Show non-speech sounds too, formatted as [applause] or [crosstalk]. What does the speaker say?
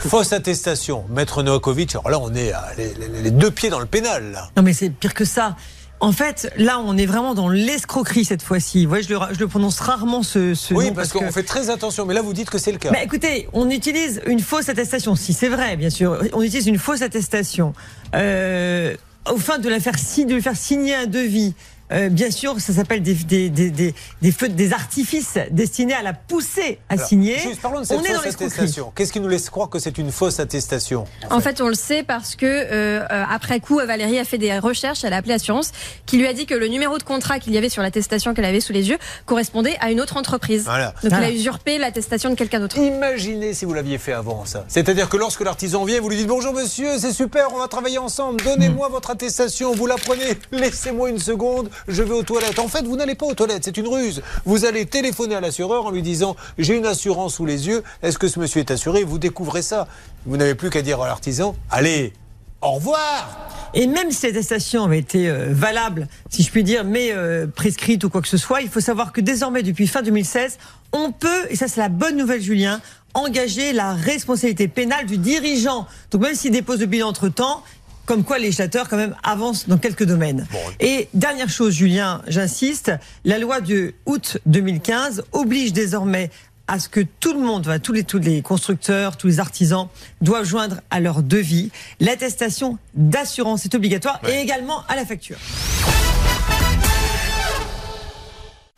Fausse attestation. Maître Novakovic, alors là, on est à les, les- les deux pieds dans le pénal. Là. Non, mais c'est pire que ça. En fait, là, on est vraiment dans l'escroquerie cette fois-ci. Vous voyez, je le, je le prononce rarement ce, ce Oui, nom parce, qu'on fait très attention. Mais là, vous dites que c'est le cas. Bah, écoutez, on utilise une fausse attestation. Si c'est vrai, bien sûr, on utilise une fausse attestation euh, au fin de la faire de lui faire signer un devis. Euh, bien sûr, ça s'appelle des, des, des, des, des feux, des artifices destinés à la pousser à Alors, signer. juste, parlons de cette on est dans fausse attestation. Qu'est-ce qui nous laisse croire que c'est une fausse attestation En fait, on le sait parce que euh, euh, après coup, Valérie a fait des recherches. Elle a appelé Assurance, qui lui a dit que le numéro de contrat qu'il y avait sur l'attestation qu'elle avait sous les yeux correspondait à une autre entreprise. Voilà. Donc, Voilà. il a usurpé l'attestation de quelqu'un d'autre. Imaginez si vous l'aviez fait avant ça. C'est-à-dire que lorsque l'artisan vient, vous lui dites bonjour monsieur, c'est super, on va travailler ensemble, donnez-moi votre attestation, vous la prenez, [laughs] laissez-moi une seconde, je vais aux toilettes. En fait, vous n'allez pas aux toilettes, c'est une ruse. Vous allez téléphoner à l'assureur en lui disant j'ai une assurance sous les yeux, est-ce que ce monsieur est assuré? Vous découvrez ça. Vous n'avez plus qu'à dire à l'artisan allez, au revoir Et même si l'attestation avait été euh, valable, si je puis dire, mais euh, prescrite ou quoi que ce soit, il faut savoir que désormais, depuis fin 2016, on peut, et ça c'est la bonne nouvelle Julien, engager la responsabilité pénale du dirigeant. Donc même s'il dépose le bilan entre-temps, comme quoi les législateur quand même avance dans quelques domaines. Et dernière chose, Julien, j'insiste, la loi de août 2015 oblige désormais à ce que tout le monde, enfin, tous, les, tous les constructeurs, tous les artisans doivent joindre à leur devis l'attestation d'assurance. C'est obligatoire et également à la facture.